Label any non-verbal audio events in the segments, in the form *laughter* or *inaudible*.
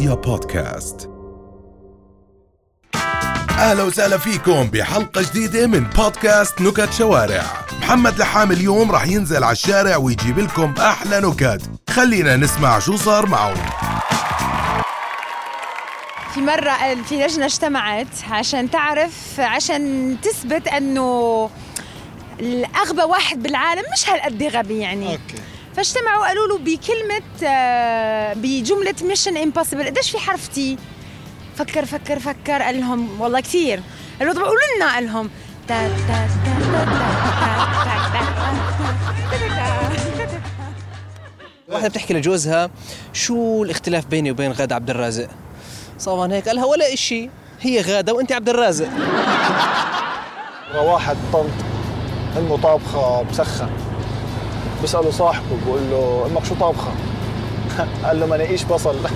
رؤيا بودكاست. أهلا وسهلا فيكم بحلقة جديدة من بودكاست نكت شوارع. محمد لحام اليوم راح ينزل على الشارع ويجيب لكم أحلى نكت. خلينا نسمع شو صار معه في مرة في لجنة اجتمعت عشان تعرف عشان تثبت إنه الأغبى واحد بالعالم مش هالقد غبي يعني. أوكي. فاجتمعوا قالوا له بكلمه بجمله ميشن امبوسيبل قديش في حرف تي فكر فكر فكر قال لهم والله كثير قالوا طب قولوا لنا قال لهم واحدة بتحكي لجوزها شو الاختلاف بيني وبين غادة عبد الرازق؟ صابان هيك قالها ولا إشي هي غادة وأنت عبد الرازق واحد طنط انه طابخة مسخن بيسأله صاحبه بقول له أمك شو طابخة؟ *laughs* قال له ما نقيش بصل *laughs*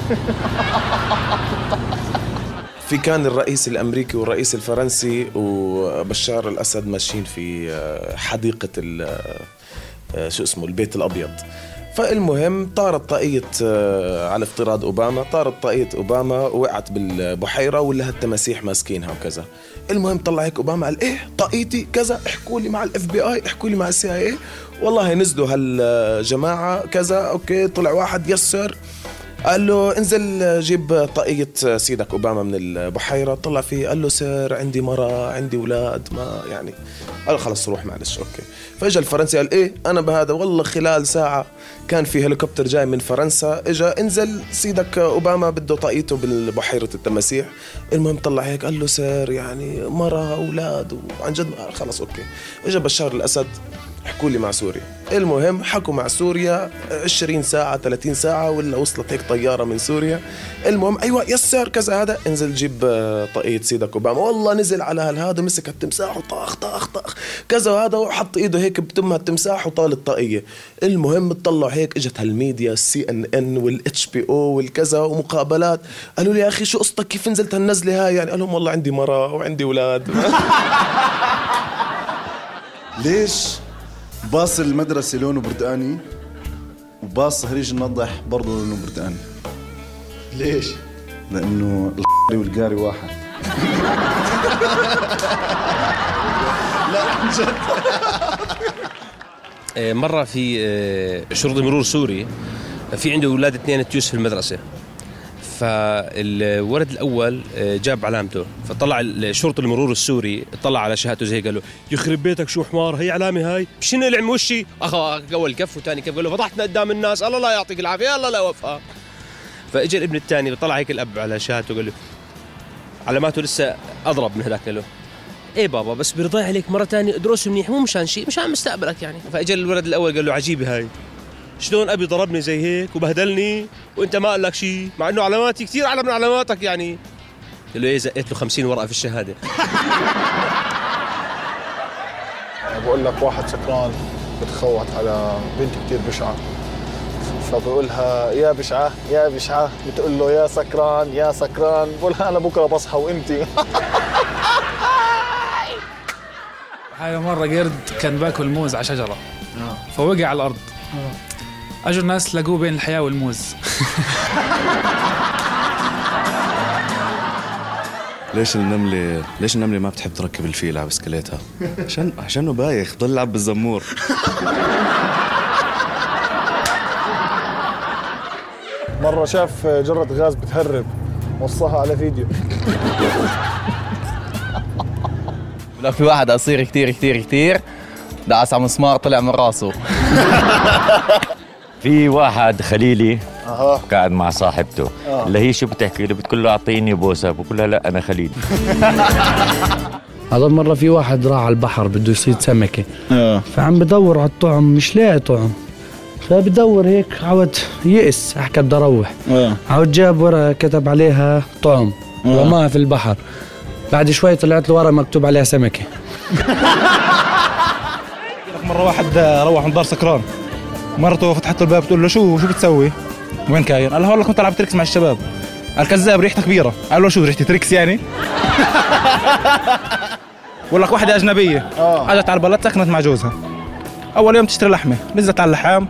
في كان الرئيس الأمريكي والرئيس الفرنسي وبشار الأسد ماشيين في آه، حديقة آه، شو اسمه البيت الأبيض. فالمهم طارت طاقية آه، على افتراض أوباما طارت طاقية أوباما وقعت بالبحيرة ولا هالتماسيح ماسكينها وكذا. المهم طلع هيك أوباما قال إيه طاقيتي كذا احكوا لي مع ال FBI احكوا لي مع ال CIA والله نزلوا هالجماعة كذا okay طلع واحد يسر. قال له انزل جيب طاقية سيدك أوباما من البحيرة طلع فيه قال له سير عندي مرة عندي أولاد ما يعني قال خلص روح معلش okay. فإجا الفرنسي قال إيه أنا بهذا والله خلال ساعة كان في هليكوبتر جاي من فرنسا إجا انزل سيدك أوباما بده طاقيته بالبحيرة التماسيح. المهم طلع هيك قال له سير يعني مرة أولاد وعن جد خلص okay. إجا بشار الأسد حكوا لي مع سوريا. المهم حكوا مع سوريا 20 ساعة 30 ساعة ولا وصلت هيك طيارة من سوريا. المهم أيوة يسر كذا هذا. انزل جيب آه، طاقية سيدك أوباما والله نزل على هالهذا مسك التمساح وطاخ طاخ طاخ. كذا هذا وحط إيده هيك بتمها التمساح وطال الطاقية. المهم طلعوا هيك إجت هال media ال CNN وال HBO والكذا ومقابلات. قالوا لي يا أخي شو قصتك؟ كيف نزلت هالنزلة هاي؟ يعني قال لهم والله عندي مرة وعندي أولاد *laughs* ليش؟ باص المدرسة لونه برتقاني وباص صهريج النضح برضه لونه برتقاني. ليش؟ لأنه القاري والقاري واحد. *laughs* آه، مرة في آه، شرطي مرور سوري في عنده أولاد اثنين تيوس في المدرسة. فالولد الأول آه، جاب علامته فطلع الشرطي المرور السوري طلع على شهادته زي قال له يخرب بيتك شو حمار هي علامة هاي؟ شنو اللي عم وشي؟ أخذ أول كف وثاني كف قال له فضحتنا قدام الناس الله لا يعطيك العافية الله لا يوفقها. فاجى الابن الثاني وطلع هيك الأب على شهادته قال له علاماته لسه أضرب من هذاك. له إيه بابا بس برضي عليك مرة ثانية ادرس منيح مو مشان شيء مشان مستقبلك يعني. فاجى الولد الأول قال له عجيبة هاي. شلون أبي ضربني زي هيك وبهدلني وأنت ما قال لك شيء مع إنه علاماتي كثير أعلى من علاماتك يعني. قال له إيه زقيت له 50 ورقة في الشهادة. *laughs* بقول لك واحد سكران بتخوت على بنت كتير بشعة. فبقولها يا بشعة يا بشعة. بتقول له يا سكران يا سكران. بقولها أنا بكرة بصحى وإنتي *laughs* هاي مرة قرد كان باكل موز على شجرة. فوقع على الأرض. أجوا الناس لقوه بين الحياة والموز. ليش النملة ليش النملة ما بتحب تركب الفيل على بسكليتها؟ عشان عشانه بايخ ضل يلعب بالزمور. مرة شاف جرة غاز بتهرب وصاها على فيديو. لو في واحد قصير كتير كتير كتير. دعس على مسمار طلع من راسه. *laughs* في واحد خليلي أها. قاعد مع صاحبته. اللي هي شو بتحكي؟ له بتقول له أعطيني بوسة. بقول لها لا أنا خليل هذا مرة في واحد راح على البحر بده يصيد سمكة. فعم بدور على الطعم مش لاقي طعم. فبدور هيك عود يئس حكى بدي أروح. عود جاب ورقة كتب عليها طعم. رماها في البحر. بعد شوي طلعت له ورقة مكتوب عليها سمكة. *laughs* مرة واحد روح من دار سكران. مرته فتحت الباب بتقول له شو شو بتسوي؟ وين كاين؟ قال لها والله كنت ألعب تريكس مع الشباب. قال كذاب ريحتك بيرة. قال له شو ريحتي تريكس يعني؟ *laughs* بقول لك واحدة أجنبية. أجت على البلد سكنت مع جوزها. أول يوم تشتري لحمة. نزلت على اللحام.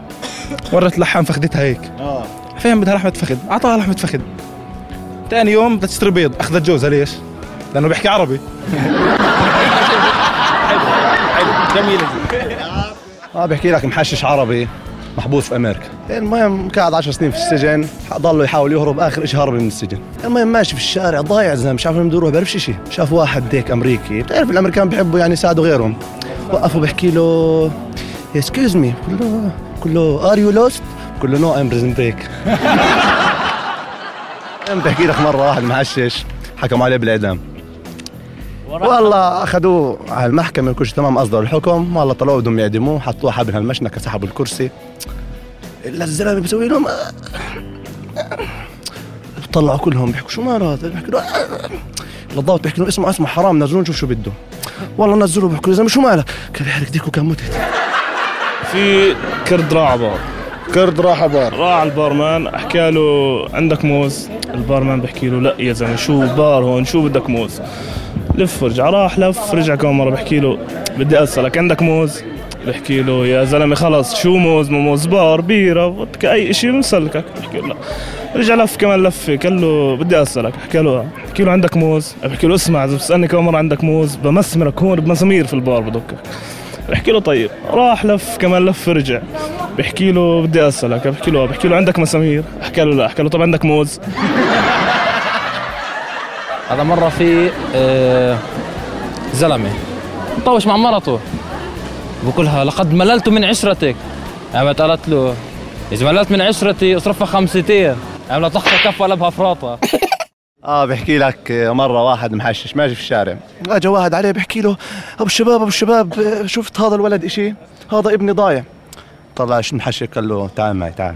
ورت اللحام فخدتها هيك. آه. فين بدها لحمة فخذ؟ أعطاها لحمة فخذ ثاني يوم بدها تشتري بيض. أخذت جوزها. ليش؟ لأنه بيحكي عربي. *laughs* جميل آه بحكي لك محشش عربي. محبوس في أمريكا. المهم قاعد 10 سنين في السجن ضل يحاول يهرب آخر شيء هرب من السجن. المهم ماشي في الشارع ضايع زلمة مش عارف وين بده يروح بيعرفش شيء شاف واحد هيك أمريكي. بتعرف الأمريكان بيحبوا يعني يساعدوا غيرهم. وقفوا بحكي له excuse me بقول له بقول له are you lost بقول له no I'm prison break بحكي لك مرة واحد محشش حكموا عليه بالإعدام. والله اخذوه على المحكمة كل شيء تمام أصدروا الحكم والله طلعوا بدهم يعدموه حطوه حبل هالمشنقة سحبوا الكرسي. الا الزلمة بيسوي لهم طلعوا كلهم بيحكوا شو مال هذا بيحكوا له الضابط بيحكي له اسمع اسمع حرام نزلوه نشوف شو بده. والله نزلوه بيحكوا له يا زلمة شو مالك؟ كان بيحرق ديكو كان متت في قرد راح بار. قرد راح بار. راح البارمان حكى له عندك موز؟ البارمان بحكي له لا يا زلمة شو بار هون؟ شو بدك موز؟ لف ورجع راح لف رجع كم مره بحكي له بدي اسالك عندك موز بحكي له يا زلمه خلص شو موز مو موز بار بيره vodka، اي شيء مسلكك بحكي له لا رجع لف كمان لفه قال له بدي اسالك حكى له بحكي له عندك موز بحكي له اسمع اذا بتسالني كم مره عندك موز بمسمرك هون بمسامير في البار بدكك بحكي له طيب راح لف كمان لف رجع بحكي له بدي اسالك بحكي له بحكي له عندك مسامير حكى له لا حكى له طب عندك موز هذا مرة في آه، زلمة. مطوش مع مرته. بقولها لقد مللت من عشرتك. قامت قالت له إذا مللت من عشرتي اصرفها خمستين عملت لحظة كف قلبها فراطة. *laughs* آه بحكي لك مرة واحد محشش ماشي في الشارع. اجى واحد عليه بحكي له أبو الشباب أبو الشباب شفت هذا الولد إشي؟ هذا ابني ضايع. طلع شو محشش قال له تعال معي تعال.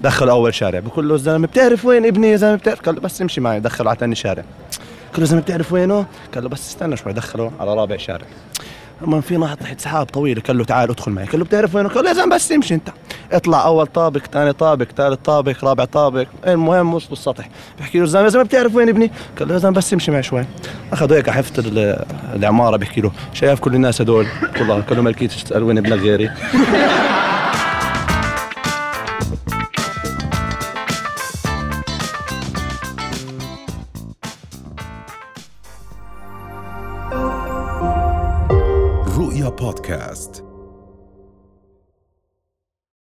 دخل أول شارع. بقول له الزلمه بتعرف وين ابني؟ يا زلمة بتعرف؟ قال له بس امشي معي. دخله على ثاني شارع. قال له زلمة بتعرف وينه؟ قال له بس استنى شوي. دخله على رابع شارع. المهم في نهر تحت سحاب طويل قال له تعال ادخل معي. قال له بتعرف وينه؟ قال له يا زلمة بس امشي انت. اطلع أول طابق ثاني طابق ثالث طابق رابع طابق. المهم وصلوا السطح. بحكي له الزلمه يا زلمة بتعرف وين ابني؟ قال له يا زلمة بس امشي معي شوي. اخذوا هيك حفت ال- العمارة بحكي له. شايف كل الناس هدول؟ له ملكيت تسأل وين ابنك غيري. *laughs* رؤيا بودكاست